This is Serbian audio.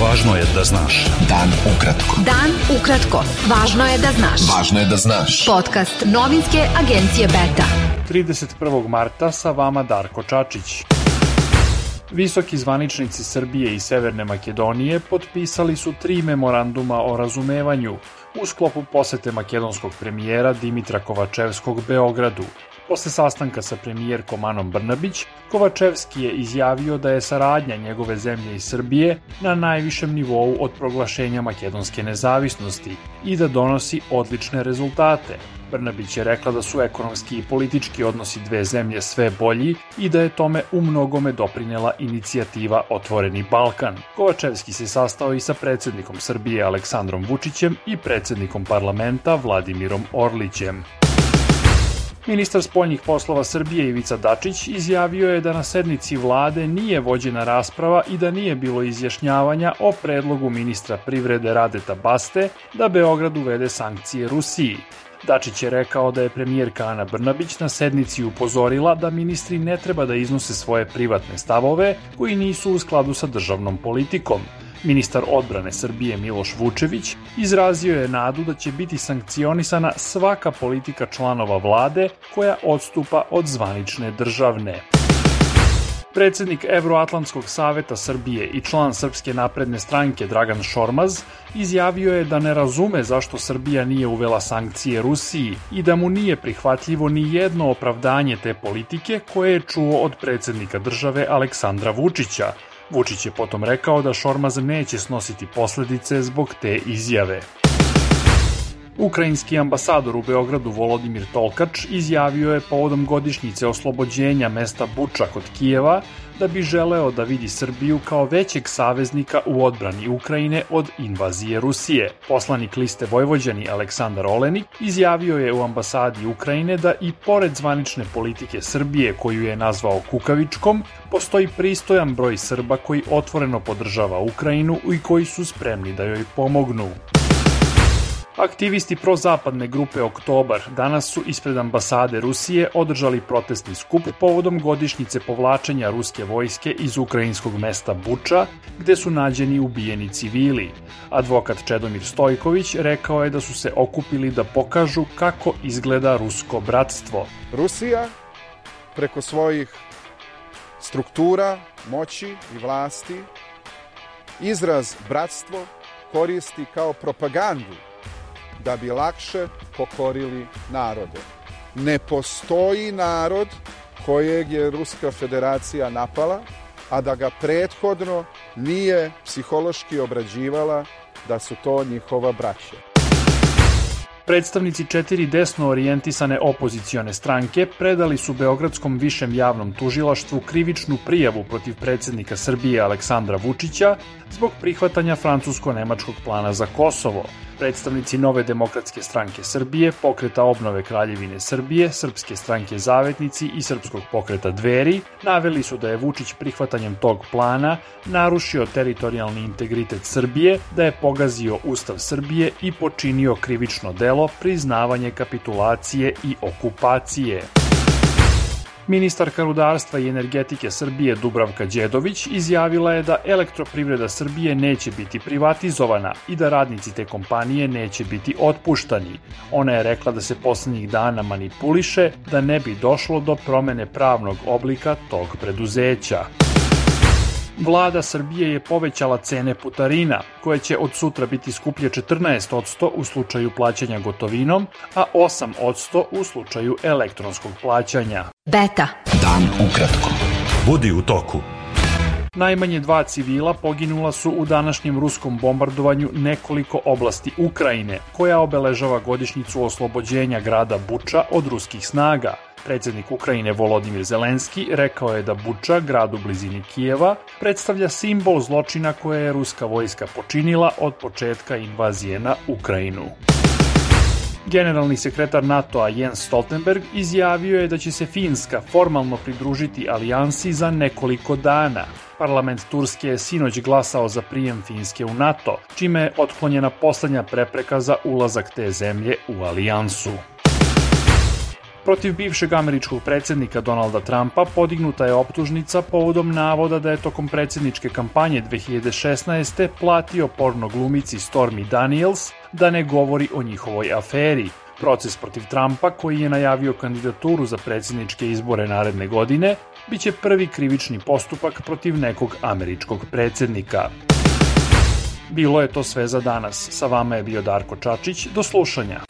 Važno je da znaš. Dan ukratko. Dan ukratko. Važno je da znaš. Važno je da znaš. Podcast novinske agencije Beta. 31. marta sa vama Darko Čačić. Visoki zvaničnici Srbije i Severne Makedonije potpisali su tri memoranduma o razumevanju u sklopu posete makedonskog premijera Dimitra Kovačevskog Beogradu. Posle sastanka sa premijerkom Anom Brnabić, Kovačevski je izjavio da je saradnja njegove zemlje i Srbije na najvišem nivou od proglašenja makedonske nezavisnosti i da donosi odlične rezultate. Brnabić je rekla da su ekonomski i politički odnosi dve zemlje sve bolji i da je tome u mnogome doprinela inicijativa Otvoreni Balkan. Kovačevski se sastao i sa predsednikom Srbije Aleksandrom Vučićem i predsednikom parlamenta Vladimirom Orlićem. Ministar spoljnih poslova Srbije Ivica Dačić izjavio je da na sednici vlade nije vođena rasprava i da nije bilo izjašnjavanja o predlogu ministra privrede Radeta Baste da Beograd uvede sankcije Rusiji. Dačić je rekao da je premijerka Ana Brnabić na sednici upozorila da ministri ne treba da iznose svoje privatne stavove koji nisu u skladu sa državnom politikom. Ministar odbrane Srbije Miloš Vučević izrazio je nadu da će biti sankcionisana svaka politika članova vlade koja odstupa od zvanične državne. Predsednik Evroatlantskog saveta Srbije i član Srpske napredne stranke Dragan Šormaz izjavio je da ne razume zašto Srbija nije uvela sankcije Rusiji i da mu nije prihvatljivo ni jedno opravdanje te politike koje je čuo od predsednika države Aleksandra Vučića. Vučić je potom rekao da Šormaz neće snositi posledice zbog te izjave. Ukrajinski ambasador u Beogradu Volodimir Tolkač izjavio je povodom godišnjice oslobođenja mesta Buča kod Kijeva da bi želeo da vidi Srbiju kao većeg saveznika u odbrani Ukrajine od invazije Rusije. Poslanik liste Vojvođani Aleksandar Olenik izjavio je u ambasadi Ukrajine da i pored zvanične politike Srbije koju je nazvao kukavičkom, postoji pristojan broj Srba koji otvoreno podržava Ukrajinu i koji su spremni da joj pomognu. Aktivisti prozapadne grupe Oktobar danas su ispred ambasade Rusije održali protestni skup povodom godišnjice povlačenja ruske vojske iz ukrajinskog mesta Buča, gde su nađeni ubijeni civili. Advokat Čedomir Stojković rekao je da su se okupili da pokažu kako izgleda rusko bratstvo. Rusija preko svojih struktura, moći i vlasti izraz bratstvo koristi kao propagandu da bi lakše pokorili narode. Ne postoji narod kojeg je Ruska federacija napala, a da ga prethodno nije psihološki obrađivala da su to njihova braća. Predstavnici četiri desno orijentisane opozicione stranke predali su Beogradskom višem javnom tužilaštvu krivičnu prijavu protiv predsednika Srbije Aleksandra Vučića zbog prihvatanja francusko-nemačkog plana za Kosovo – Predstavnici Nove demokratske stranke Srbije, Pokreta obnove Kraljevine Srbije, Srpske stranke Zavetnici i Srpskog pokreta Dveri naveli su da je Vučić prihvatanjem tog plana narušio teritorijalni integritet Srbije, da je pogazio Ustav Srbije i počinio krivično delo priznavanje kapitulacije i okupacije. Ministarka rudarstva i energetike Srbije Dubravka Đedović izjavila je da elektroprivreda Srbije neće biti privatizovana i da radnici te kompanije neće biti otpuštani. Ona je rekla da se poslednjih dana manipuliše da ne bi došlo do promene pravnog oblika tog preduzeća. Vlada Srbije je povećala cene putarina, koje će od sutra biti skuplje 14% u slučaju plaćanja gotovinom, a 8% u slučaju elektronskog plaćanja. Beta. Dan ukratko. Budi u toku. Najmanje dva civila poginula su u današnjem ruskom bombardovanju nekoliko oblasti Ukrajine, koja obeležava godišnjicu oslobođenja grada Buča od ruskih snaga. Predsednik Ukrajine Volodimir Zelenski rekao je da Buča, grad u blizini Kijeva, predstavlja simbol zločina koje je ruska vojska počinila od početka invazije na Ukrajinu. Generalni sekretar NATO-a Jens Stoltenberg izjavio je da će se Finska formalno pridružiti alijansi za nekoliko dana. Parlament Turske je sinoć glasao za prijem Finske u NATO, čime je otklonjena poslednja prepreka za ulazak te zemlje u alijansu. Protiv bivšeg američkog predsednika Donalda Trumpa podignuta je optužnica povodom navoda da je tokom predsedničke kampanje 2016. platio porno glumici Stormy Daniels da ne govori o njihovoj aferi. Proces protiv Trumpa, koji je najavio kandidaturu za predsedničke izbore naredne godine, biće prvi krivični postupak protiv nekog američkog predsednika. Bilo je to sve za danas. Sa vama je bio Darko Čačić. Do slušanja.